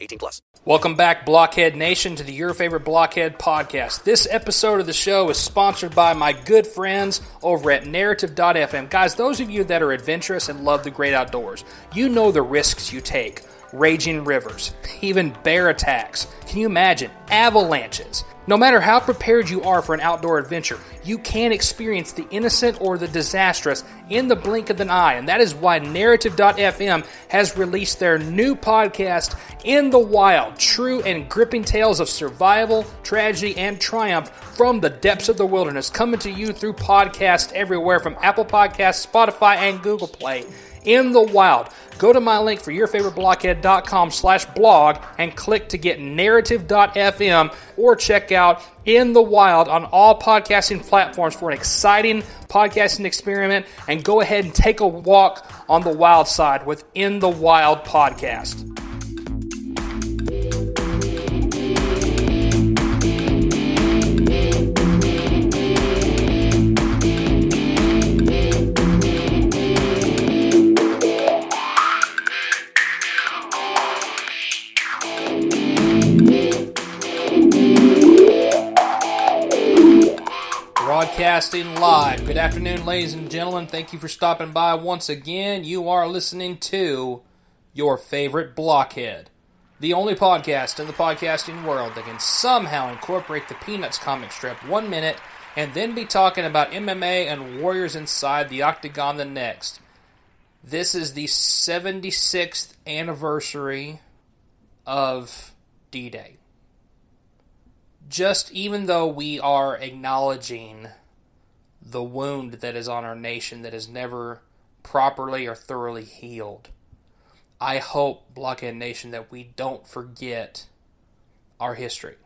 18 plus. Welcome back, Blockhead Nation, to the Your Favorite Blockhead podcast. This episode of the show is sponsored by my good friends over at Narrative.fm. Guys, those of you that are adventurous and love the great outdoors, you know the risks you take. Raging rivers, even bear attacks. Can you imagine? Avalanches. No matter how prepared you are for an outdoor adventure, you can experience the innocent or the disastrous in the blink of an eye. And that is why Narrative.fm has released their new podcast, In the Wild True and Gripping Tales of Survival, Tragedy, and Triumph from the Depths of the Wilderness, coming to you through podcasts everywhere from Apple Podcasts, Spotify, and Google Play. In the Wild. Go to my link for your favorite yourfavoriteblockhead.com slash blog and click to get narrative.fm or check out In the Wild on all podcasting platforms for an exciting podcasting experiment and go ahead and take a walk on the wild side with In the Wild podcast. Broadcasting live. Good afternoon, ladies and gentlemen. Thank you for stopping by once again. You are listening to your favorite blockhead, the only podcast in the podcasting world that can somehow incorporate the Peanuts comic strip one minute and then be talking about MMA and warriors inside the octagon the next. This is the 76th anniversary of D Day just even though we are acknowledging the wound that is on our nation that is never properly or thoroughly healed, I hope, Blockhead Nation, that we don't forget our history.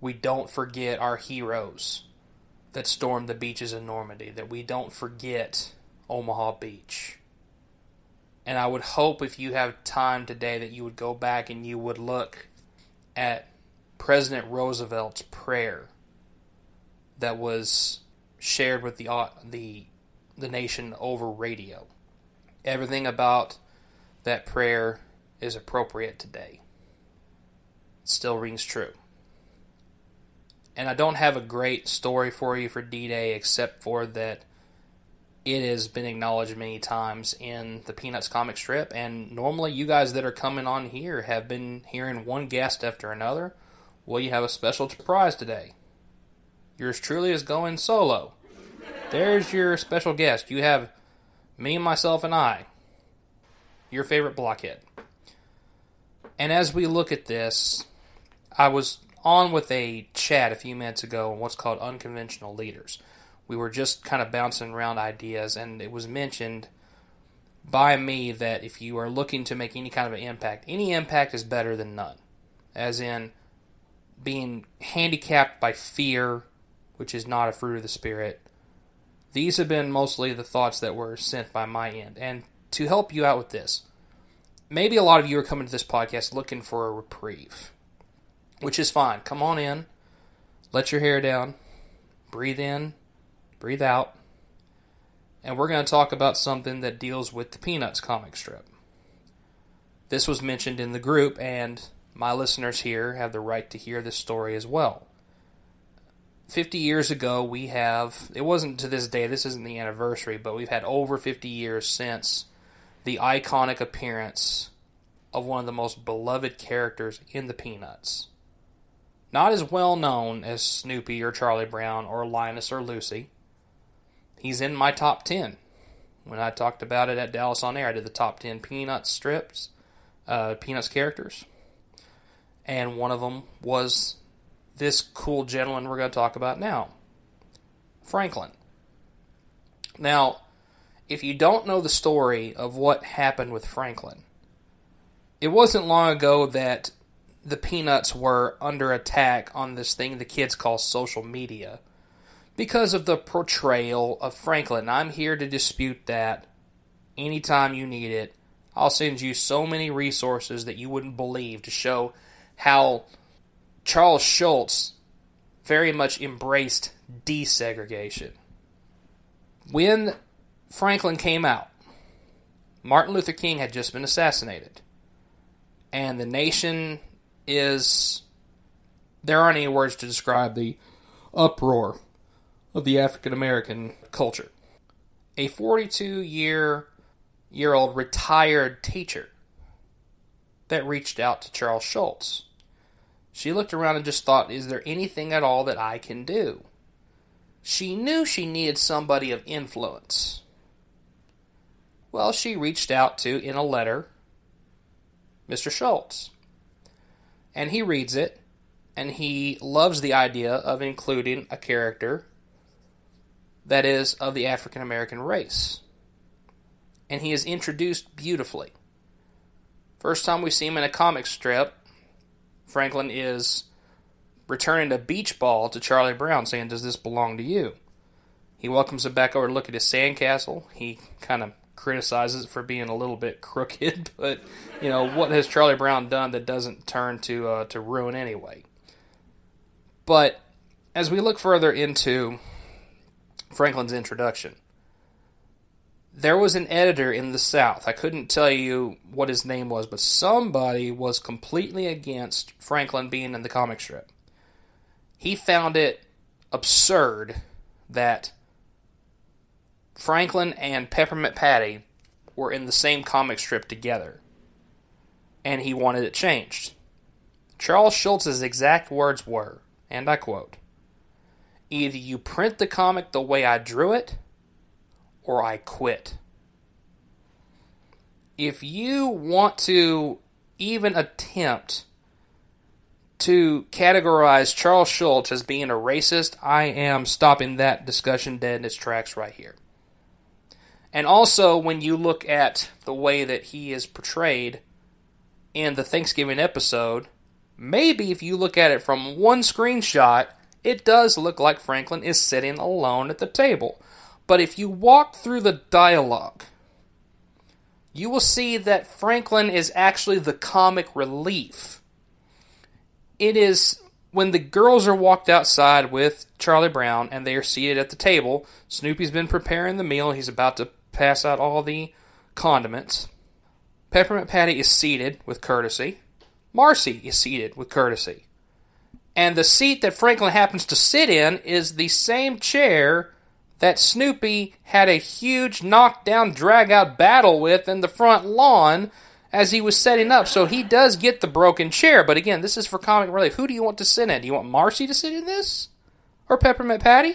We don't forget our heroes that stormed the beaches of Normandy, that we don't forget Omaha Beach. And I would hope if you have time today that you would go back and you would look at President Roosevelt's prayer that was shared with the the the nation over radio. Everything about that prayer is appropriate today. It still rings true. And I don't have a great story for you for D-Day except for that it has been acknowledged many times in the Peanuts comic strip and normally you guys that are coming on here have been hearing one guest after another well, you have a special surprise today. Yours truly is going solo. There's your special guest. You have me, and myself, and I. Your favorite blockhead. And as we look at this, I was on with a chat a few minutes ago on what's called unconventional leaders. We were just kind of bouncing around ideas, and it was mentioned by me that if you are looking to make any kind of an impact, any impact is better than none. As in, being handicapped by fear, which is not a fruit of the Spirit. These have been mostly the thoughts that were sent by my end. And to help you out with this, maybe a lot of you are coming to this podcast looking for a reprieve, which is fine. Come on in, let your hair down, breathe in, breathe out, and we're going to talk about something that deals with the Peanuts comic strip. This was mentioned in the group, and my listeners here have the right to hear this story as well. 50 years ago, we have, it wasn't to this day, this isn't the anniversary, but we've had over 50 years since the iconic appearance of one of the most beloved characters in the Peanuts. Not as well known as Snoopy or Charlie Brown or Linus or Lucy. He's in my top 10. When I talked about it at Dallas on Air, I did the top 10 Peanuts strips, uh, Peanuts characters and one of them was this cool gentleman we're going to talk about now Franklin. Now, if you don't know the story of what happened with Franklin, it wasn't long ago that the Peanuts were under attack on this thing the kids call social media because of the portrayal of Franklin. I'm here to dispute that anytime you need it. I'll send you so many resources that you wouldn't believe to show how Charles Schulz very much embraced desegregation. When Franklin came out, Martin Luther King had just been assassinated. And the nation is. There aren't any words to describe the uproar of the African American culture. A 42 year year old retired teacher that reached out to Charles Schulz. She looked around and just thought, is there anything at all that I can do? She knew she needed somebody of influence. Well, she reached out to, in a letter, Mr. Schulz. And he reads it, and he loves the idea of including a character that is of the African American race. And he is introduced beautifully. First time we see him in a comic strip, Franklin is returning a beach ball to Charlie Brown, saying, Does this belong to you? He welcomes him back over to look at his sandcastle. He kind of criticizes it for being a little bit crooked, but you know what has Charlie Brown done that doesn't turn to uh, to ruin anyway? But as we look further into Franklin's introduction, there was an editor in the South. I couldn't tell you what his name was, but somebody was completely against Franklin being in the comic strip. He found it absurd that Franklin and Peppermint Patty were in the same comic strip together, and he wanted it changed. Charles Schulz's exact words were, and I quote, Either you print the comic the way I drew it, or I quit. If you want to even attempt to categorize Charles Schulz as being a racist, I am stopping that discussion dead in its tracks right here. And also, when you look at the way that he is portrayed in the Thanksgiving episode, maybe if you look at it from one screenshot, it does look like Franklin is sitting alone at the table. But if you walk through the dialogue, you will see that Franklin is actually the comic relief. It is when the girls are walked outside with Charlie Brown and they are seated at the table. Snoopy's been preparing the meal. He's about to pass out all the condiments. Peppermint Patty is seated with courtesy. Marcy is seated with courtesy. And the seat that Franklin happens to sit in is the same chair that Snoopy had a huge knockdown, drag out battle with in the front lawn as he was setting up. So he does get the broken chair. But again, this is for comic relief. Who do you want to sit in? Do you want Marcy to sit in this? Or Peppermint Patty?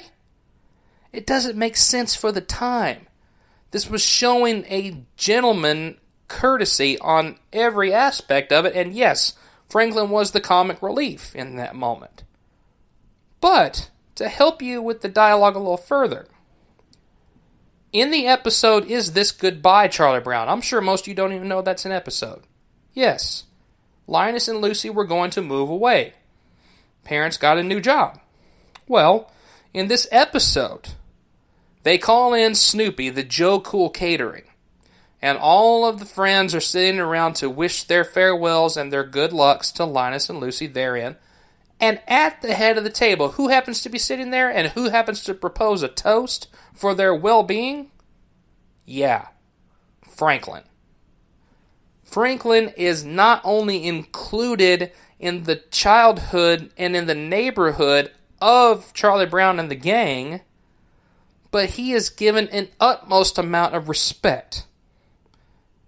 It doesn't make sense for the time. This was showing a gentleman courtesy on every aspect of it, and yes, Franklin was the comic relief in that moment. But to help you with the dialogue a little further, in the episode Is This Goodbye, Charlie Brown? I'm sure most of you don't even know that's an episode. Yes, Linus and Lucy were going to move away. Parents got a new job. Well, in this episode, they call in Snoopy, the Joe Cool Catering, and all of the friends are sitting around to wish their farewells and their good lucks to Linus and Lucy therein. And at the head of the table, who happens to be sitting there and who happens to propose a toast for their well being? Yeah, Franklin. Franklin is not only included in the childhood and in the neighborhood of Charlie Brown and the gang but he is given an utmost amount of respect.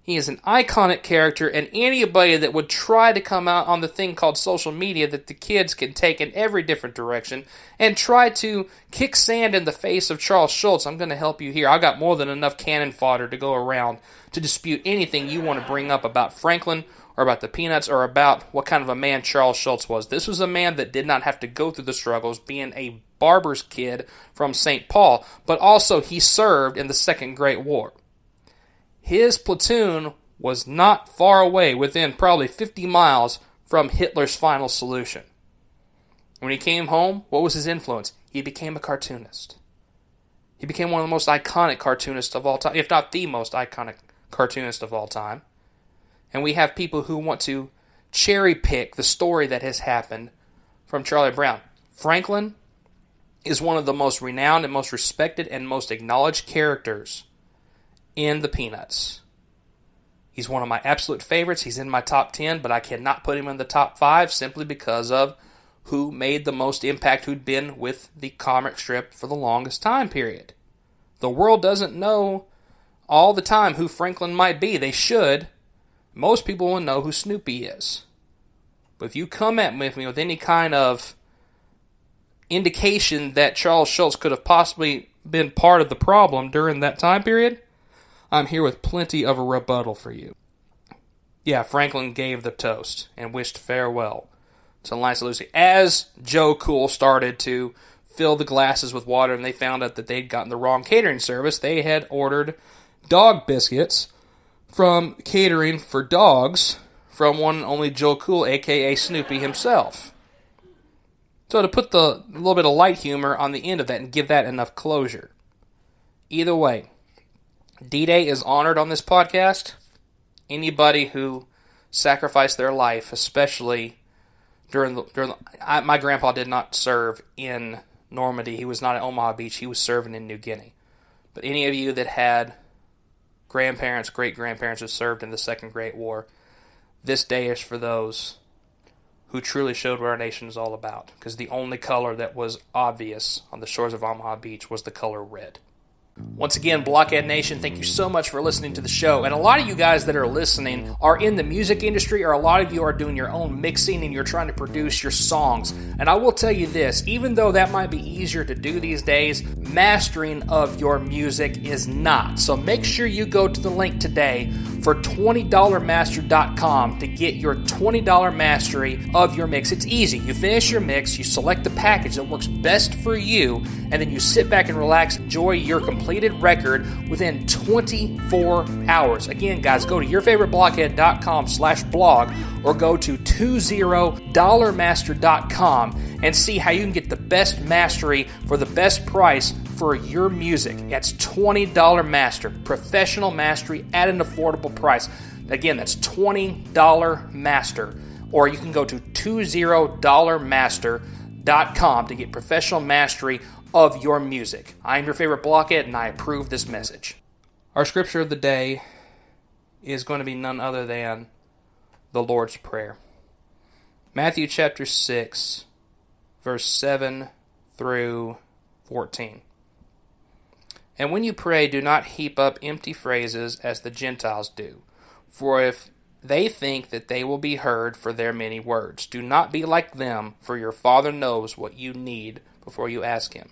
He is an iconic character, and anybody that would try to come out on the thing called social media that the kids can take in every different direction and try to kick sand in the face of Charles Schulz, I'm going to help you here. I've got more than enough cannon fodder to go around to dispute anything you want to bring up about Franklin or about the Peanuts or about what kind of a man Charles Schulz was. This was a man that did not have to go through the struggles being a barber's kid from St. Paul, but also he served in the Second Great War. His platoon was not far away, within probably 50 miles from Hitler's final solution. When he came home, what was his influence? He became a cartoonist. He became one of the most iconic cartoonists of all time, if not the most iconic cartoonist of all time. And we have people who want to cherry pick the story that has happened from Charlie Brown. Franklin is one of the most renowned and most respected and most acknowledged characters in the Peanuts. He's one of my absolute favorites. He's in my top 10, but I cannot put him in the top 5 simply because of who made the most impact, who'd been with the comic strip for the longest time period. The world doesn't know all the time who Franklin might be. They should. Most people will know who Snoopy is. But if you come at me with any kind of indication that Charles Schulz could have possibly been part of the problem during that time period, I'm here with plenty of a rebuttal for you. Yeah, Franklin gave the toast and wished farewell to Linus Lucy. As Joe Cool started to fill the glasses with water and they found out that they'd gotten the wrong catering service, they had ordered dog biscuits from catering for dogs from one and only Joe Cool, aka Snoopy himself. So to put the little bit of light humor on the end of that and give that enough closure. Either way, D-Day is honored on this podcast. Anybody who sacrificed their life, especially during the during the, I, my grandpa did not serve in Normandy. He was not at Omaha Beach. He was serving in New Guinea. But any of you that had grandparents, great grandparents who served in the Second Great War, this day is for those who truly showed what our nation is all about. Because the only color that was obvious on the shores of Omaha Beach was the color red. Once again, Blockhead Nation, thank you so much for listening to the show. And a lot of you guys that are listening are in the music industry, or a lot of you are doing your own mixing and you're trying to produce your songs. And I will tell you this even though that might be easier to do these days, mastering of your music is not. So make sure you go to the link today for $20master.com to get your $20 mastery of your mix. It's easy. You finish your mix, you select the package that works best for you, and then you sit back and relax, enjoy your completed record within 24 hours. Again, guys, go to yourfavoriteblockhead.com slash blog or go to 20dollarmaster.com and see how you can get the best mastery for the best price for your music. That's $20 master, professional mastery at an affordable price. Again, that's $20 master. Or you can go to 20dollarmaster.com to get professional mastery of your music. I am your favorite blockhead and I approve this message. Our scripture of the day is going to be none other than the Lord's Prayer. Matthew chapter 6, verse 7 through 14. And when you pray, do not heap up empty phrases as the Gentiles do. For if they think that they will be heard for their many words, do not be like them, for your Father knows what you need before you ask Him.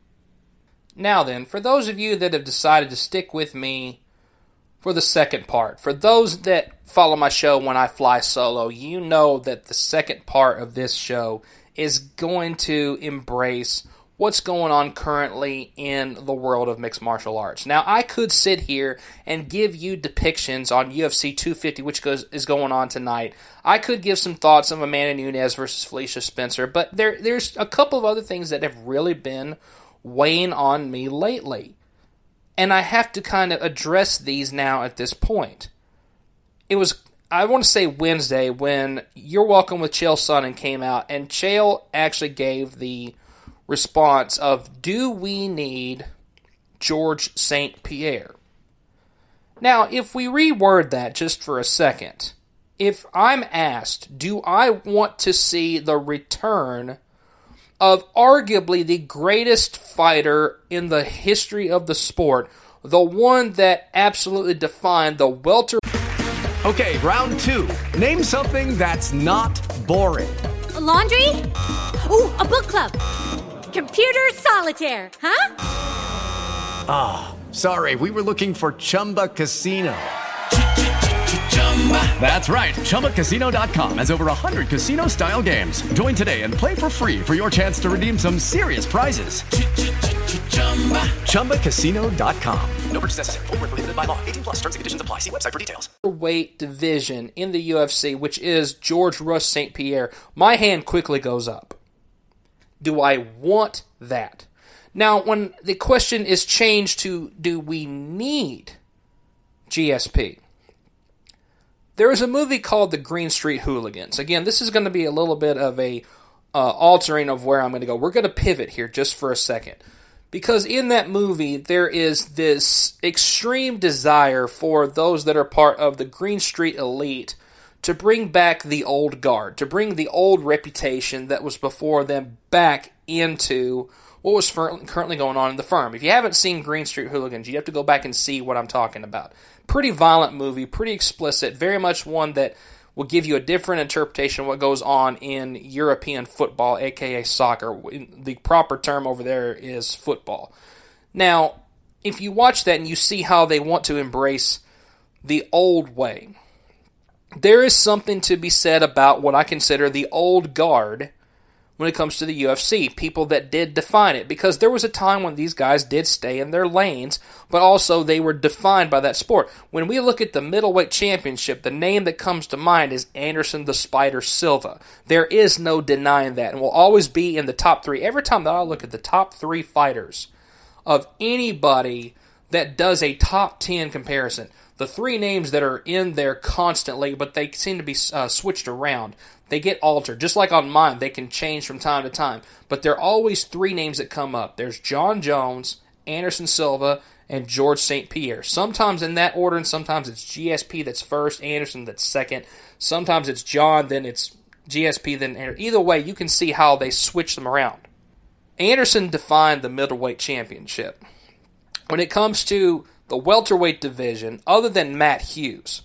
Now then, for those of you that have decided to stick with me for the second part, for those that follow my show when I fly solo, you know that the second part of this show is going to embrace what's going on currently in the world of mixed martial arts. Now, I could sit here and give you depictions on UFC 250, which goes, is going on tonight. I could give some thoughts on Amanda Nunes versus Felicia Spencer, but there, there's a couple of other things that have really been weighing on me lately. And I have to kind of address these now at this point. It was I want to say Wednesday when You're Welcome with Chael Sonnen came out, and Chael actually gave the response of Do we need George St. Pierre? Now, if we reword that just for a second, if I'm asked, do I want to see the return of arguably the greatest fighter in the history of the sport, the one that absolutely defined the welter. Okay, round two. Name something that's not boring. A laundry? Ooh, a book club. Computer solitaire, huh? Ah, oh, sorry, we were looking for Chumba Casino. That's right. ChumbaCasino.com has over 100 casino style games. Join today and play for free for your chance to redeem some serious prizes. ChumbaCasino.com. No purchase necessary. Full prohibited by law. 18 plus terms and conditions apply. See website for details. Weight division in the UFC, which is George Rush St. Pierre, my hand quickly goes up. Do I want that? Now, when the question is changed to do we need GSP? There is a movie called The Green Street Hooligans. Again, this is going to be a little bit of a uh, altering of where I'm going to go. We're going to pivot here just for a second. Because in that movie, there is this extreme desire for those that are part of the Green Street elite to bring back the old guard, to bring the old reputation that was before them back into what was currently going on in the firm. If you haven't seen Green Street Hooligans, you have to go back and see what I'm talking about. Pretty violent movie, pretty explicit, very much one that will give you a different interpretation of what goes on in European football, aka soccer. The proper term over there is football. Now, if you watch that and you see how they want to embrace the old way, there is something to be said about what I consider the old guard when it comes to the UFC, people that did define it, because there was a time when these guys did stay in their lanes, but also they were defined by that sport. When we look at the middleweight championship, the name that comes to mind is Anderson the Spider Silva. There is no denying that, and will always be in the top three. Every time that I look at the top three fighters of anybody that does a top 10 comparison, the three names that are in there constantly, but they seem to be uh, switched around. They get altered. Just like on mine, they can change from time to time. But there are always three names that come up. There's Jon Jones, Anderson Silva, and George St. Pierre. Sometimes in that order, and sometimes it's GSP that's first, Anderson that's second. Sometimes it's Jon, then it's GSP, then either way, you can see how they switch them around. Anderson defined the middleweight championship. When it comes to the welterweight division, other than Matt Hughes,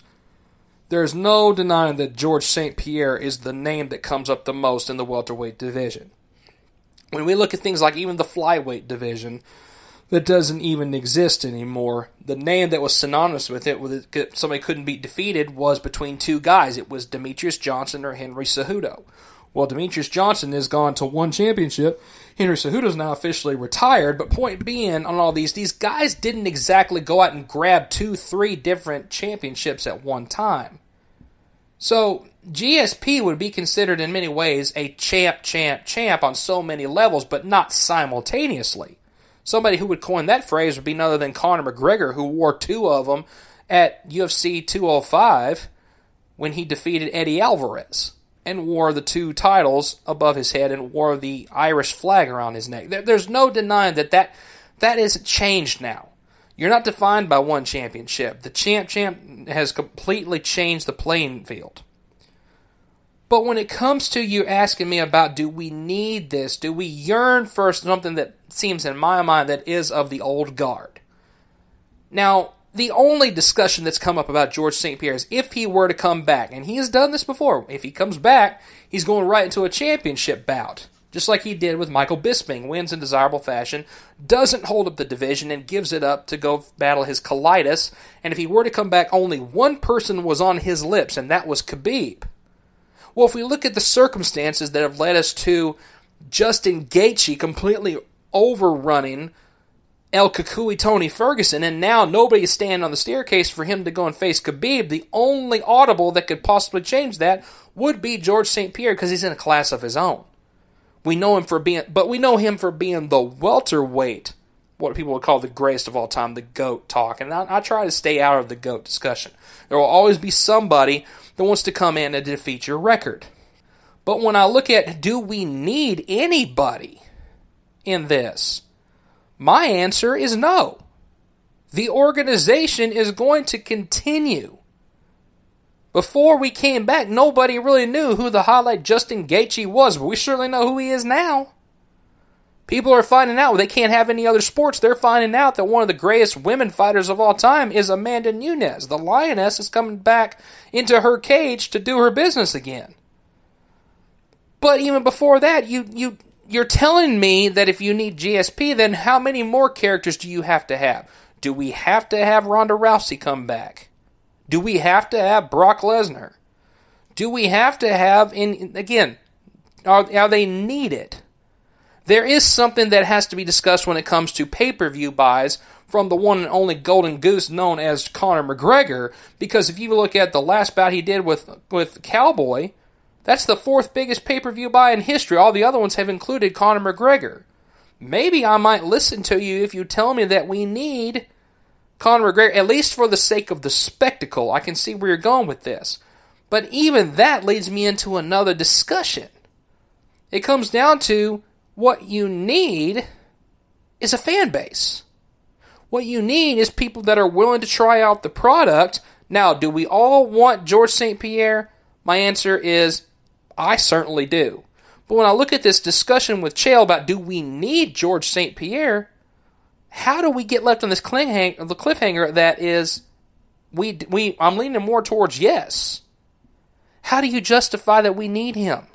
there's no denying that George St. Pierre is the name that comes up the most in the welterweight division. When we look at things like even the flyweight division, that doesn't even exist anymore. The name that was synonymous with it, with it, somebody couldn't be defeated, was between two guys. It was Demetrious Johnson or Henry Cejudo. Well, Demetrious Johnson has gone to one championship. Henry Cejudo's now officially retired. But point being, on all these, these guys didn't exactly go out and grab two, three different championships at one time. So GSP would be considered in many ways a champ, champ, champ on so many levels, but not simultaneously. Somebody who would coin that phrase would be none other than Conor McGregor, who wore two of them at UFC 205 when he defeated Eddie Alvarez and wore the two titles above his head and wore the Irish flag around his neck. there's no denying that that, that is changed now. You're not defined by one championship. The champ champ has completely changed the playing field. But when it comes to you asking me about do we need this, do we yearn for something that seems in my mind that is of the old guard? Now, the only discussion that's come up about George St. Pierre is if he were to come back, and he has done this before. If he comes back, he's going right into a championship bout, just like he did with Michael Bisping. Wins in desirable fashion, doesn't hold up the division, and gives it up to go battle his colitis. And if he were to come back, only one person was on his lips, and that was Khabib. Well, if we look at the circumstances that have led us to Justin Gaethje completely overrunning El Cucuy Tony Ferguson, and now nobody is standing on the staircase for him to go and face Khabib. The only audible that could possibly change that would be George St. Pierre because he's in a class of his own. We know him for being, but we know him for being the welterweight, what people would call the greatest of all time, the GOAT talk. And I, I try to stay out of the GOAT discussion. There will always be somebody that wants to come in and defeat your record. But when I look at do we need anybody in this? My answer is no. The organization is going to continue. Before we came back, nobody really knew who the highlight Justin Gaethje was, but we certainly know who he is now. People are finding out they can't have any other sports. They're finding out that one of the greatest women fighters of all time is Amanda Nunes. The lioness is coming back into her cage to do her business again. But even before that, you you you're telling me that if you need GSP, then how many more characters do you have to have? Do we have to have Ronda Rousey come back? Do we have to have Brock Lesnar? Do we have to have in again? Are they it. There is something that has to be discussed when it comes to pay per view buys from the one and only golden goose known as Conor McGregor. Because if you look at the last bout he did with with Cowboy, that's the fourth biggest pay per view buy in history. All the other ones have included Conor McGregor. Maybe I might listen to you if you tell me that we need Conor McGregor, at least for the sake of the spectacle. I can see where you're going with this. But even that leads me into another discussion. It comes down to what you need is a fan base. What you need is people that are willing to try out the product. Now, do we all want George St. Pierre? My answer is I certainly do. But when I look at this discussion with Chael about do we need George St. Pierre, how do we get left on this cliffhanger, the cliffhanger that is we we I'm leaning more towards yes. How do you justify that we need him?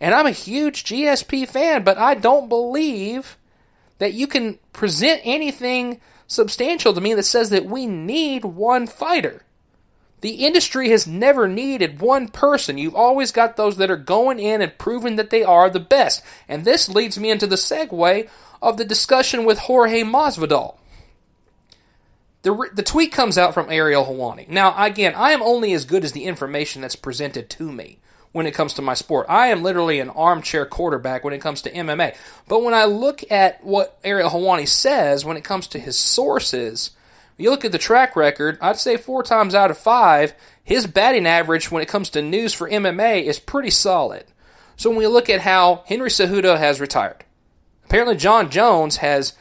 And I'm a huge GSP fan, but I don't believe that you can present anything substantial to me that says that we need one fighter. The industry has never needed one person. You've always got those that are going in and proving that they are the best. And this leads me into the segue of the discussion with Jorge Masvidal. The, the tweet comes out from Ariel Helwani. Now, again, I am only as good as the information that's presented to me when it comes to my sport. I am literally an armchair quarterback when it comes to MMA. But when I look at what Ariel Helwani says when it comes to his sources, you look at the track record, I'd say four times out of five, his batting average when it comes to news for MMA is pretty solid. So when we look at how Henry Cejudo has retired, apparently Jon Jones has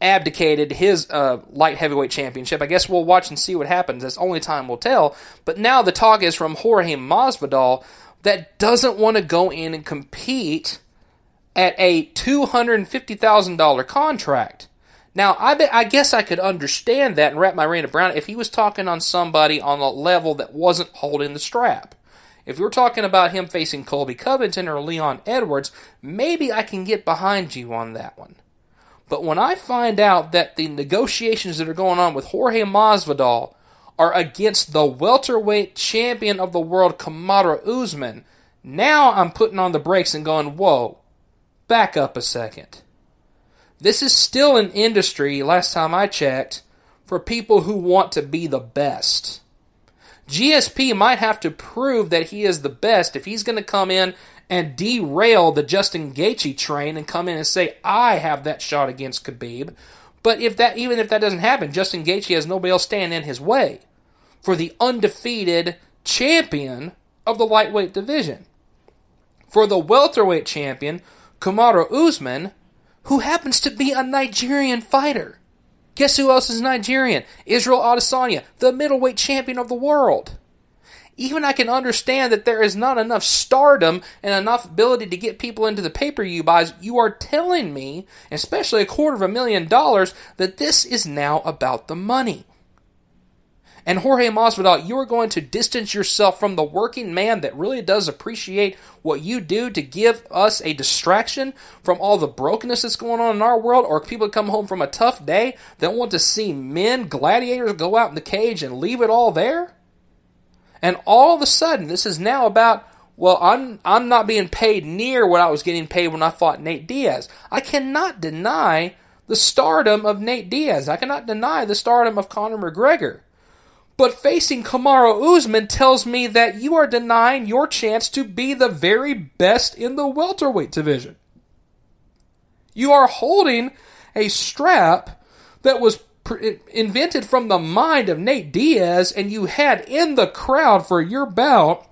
abdicated his uh, light heavyweight championship. I guess we'll watch and see what happens. As only time will tell. But now the talk is from Jorge Masvidal that doesn't want to go in and compete at a $250,000 contract. Now, I, bet, I guess I could understand that and wrap my brain around it if he was talking on somebody on a level that wasn't holding the strap. If are talking about him facing Colby Covington or Leon Edwards, maybe I can get behind you on that one. But when I find out that the negotiations that are going on with Jorge Masvidal are against the welterweight champion of the world, Kamaru Usman, now I'm putting on the brakes and going, whoa, back up a second. This is still an industry, last time I checked, for people who want to be the best. GSP might have to prove that he is the best if he's going to come in and derail the Justin Gaethje train and come in and say, I have that shot against Khabib. But if that, even if that doesn't happen, Justin Gaethje has nobody else standing in his way for the undefeated champion of the lightweight division. For the welterweight champion, Kamaru Usman, who happens to be a Nigerian fighter. Guess who else is Nigerian? Israel Adesanya, the middleweight champion of the world. Even I can understand that there is not enough stardom and enough ability to get people into the pay per view buys. You are telling me, especially a quarter of a million dollars, that this is now about the money. And Jorge Masvidal, you are going to distance yourself from the working man that really does appreciate what you do to give us a distraction from all the brokenness that's going on in our world, or people come home from a tough day that want to see men, gladiators, go out in the cage and leave it all there? And all of a sudden, this is now about well, I'm I'm not being paid near what I was getting paid when I fought Nate Diaz. I cannot deny the stardom of Nate Diaz. I cannot deny the stardom of Conor McGregor. But facing Kamaru Usman tells me that you are denying your chance to be the very best in the welterweight division. You are holding a strap that was invented from the mind of Nate Diaz, and you had in the crowd for your bout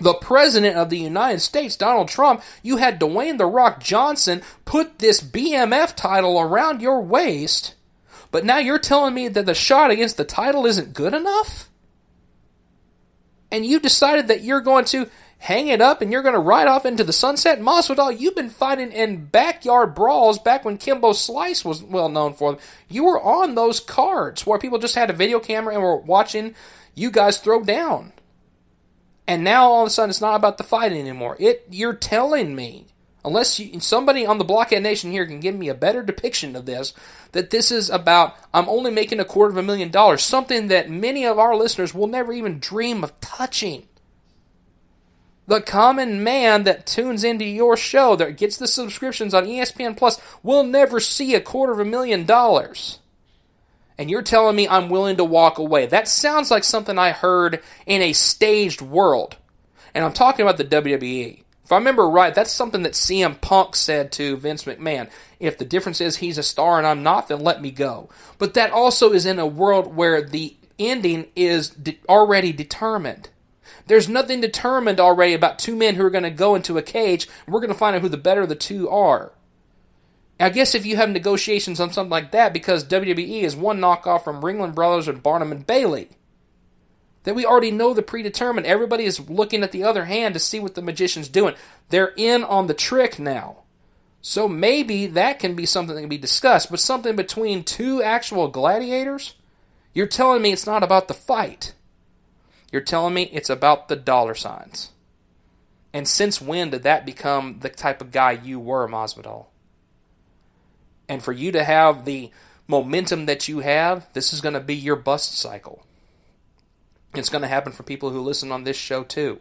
the President of the United States, Donald Trump, you had Dwayne The Rock Johnson put this BMF title around your waist but now you're telling me that the shot against the title isn't good enough? And you decided that you're going to hang it up and you're going to ride off into the sunset? Masvidal, you've been fighting in backyard brawls back when Kimbo Slice was well known for them. You were on those cards where people just had a video camera and were watching you guys throw down. And now all of a sudden it's not about the fight anymore. It you're telling me unless you, somebody on the Blockhead Nation here can give me a better depiction of this, that this is about I'm only making a quarter of a million dollars, something that many of our listeners will never even dream of touching. The common man that tunes into your show, that gets the subscriptions on ESPN Plus, will never see a quarter of a million dollars. And you're telling me I'm willing to walk away. That sounds like something I heard in a staged world. And I'm talking about the WWE. If I remember right, that's something that CM Punk said to Vince McMahon. If the difference is he's a star and I'm not, then let me go. But that also is in a world where the ending is de- already determined. There's nothing determined already about two men who are going to go into a cage, we're going to find out who the better of the two are. I guess if you have negotiations on something like that, because WWE is one knockoff from Ringling Brothers and Barnum and Bailey that we already know the predetermined. Everybody is looking at the other hand to see what the magician's doing. They're in on the trick now. So maybe that can be something that can be discussed, but something between two actual gladiators? You're telling me it's not about the fight. You're telling me it's about the dollar signs. And since when did that become the type of guy you were, Masvidal? And for you to have the momentum that you have, this is going to be your bust cycle. It's going to happen for people who listen on this show too.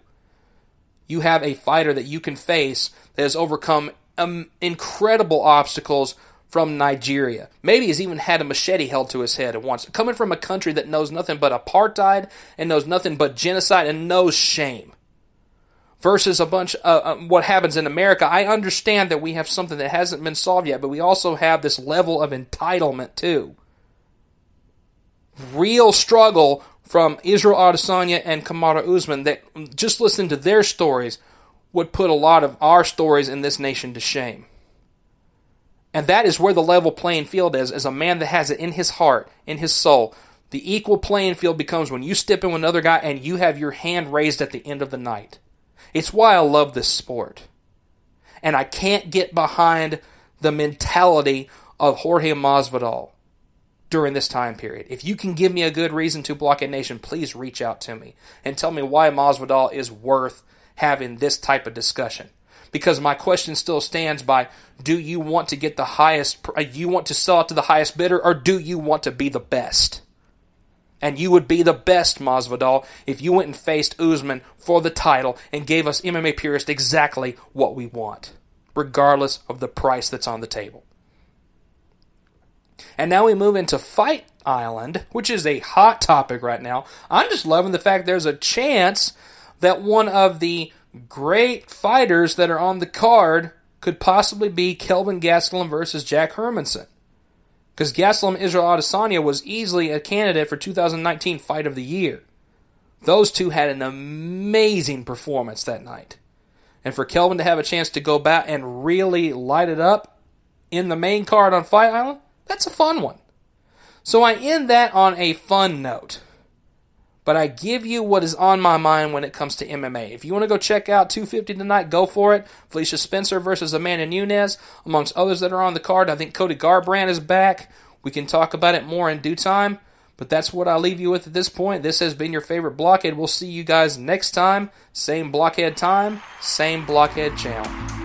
You have a fighter that you can face that has overcome um, incredible obstacles from Nigeria. Maybe has even had a machete held to his head at once. Coming from a country that knows nothing but apartheid and knows nothing but genocide and knows shame. Versus a bunch of uh, what happens in America. I understand that we have something that hasn't been solved yet, but we also have this level of entitlement too. Real struggle from Israel Adesanya and Kamaru Usman that just listening to their stories would put a lot of our stories in this nation to shame. And that is where the level playing field is, as a man that has it in his heart, in his soul. The equal playing field becomes when you step in with another guy and you have your hand raised at the end of the night. It's why I love this sport. And I can't get behind the mentality of Jorge Masvidal during this time period. If you can give me a good reason to Blockhead Nation, please reach out to me and tell me why Masvidal is worth having this type of discussion. Because my question still stands by do you want to get the highest, uh, you want to sell it to the highest bidder, or do you want to be the best? And you would be the best, Masvidal, if you went and faced Usman for the title and gave us MMA purists exactly what we want, regardless of the price that's on the table. And now we move into Fight Island, which is a hot topic right now. I'm just loving the fact there's a chance that one of the great fighters that are on the card could possibly be Kelvin Gastelum versus Jack Hermansson. Because Gastelum Israel Adesanya was easily a candidate for 2019 Fight of the Year. Those two had an amazing performance that night. And for Kelvin to have a chance to go back and really light it up in the main card on Fight Island, that's a fun one. So I end that on a fun note. But I give you what is on my mind when it comes to MMA. If you want to go check out 250 tonight, go for it. Felicia Spencer versus Amanda Nunes, amongst others that are on the card. I think Cody Garbrandt is back. We can talk about it more in due time. But that's what I'll leave you with at this point. This has been your favorite blockhead. We'll see you guys next time. Same blockhead time, same blockhead channel.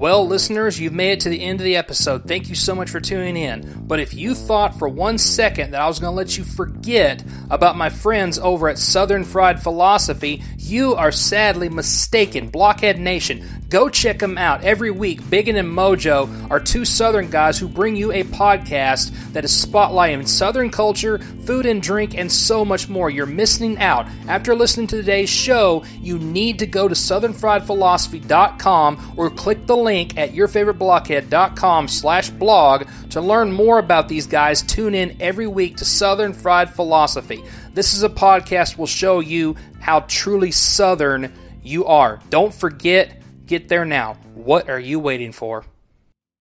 Well, listeners, you've made it to the end of the episode. Thank you so much for tuning in. But if you thought for one second that I was going to let you forget about my friends over at Southern Fried Philosophy, you are sadly mistaken. Blockhead Nation, Go check them out. Every week, Biggin and Mojo are two Southern guys who bring you a podcast that is spotlighting Southern culture, food and drink, and so much more. You're missing out. After listening to today's show, you need to go to southernfriedphilosophy.com or click the link at yourfavoriteblockhead.com slash blog to learn more about these guys. Tune in every week to Southern Fried Philosophy. This is a podcast will show you how truly Southern you are. Don't forget Get there now. What are you waiting for?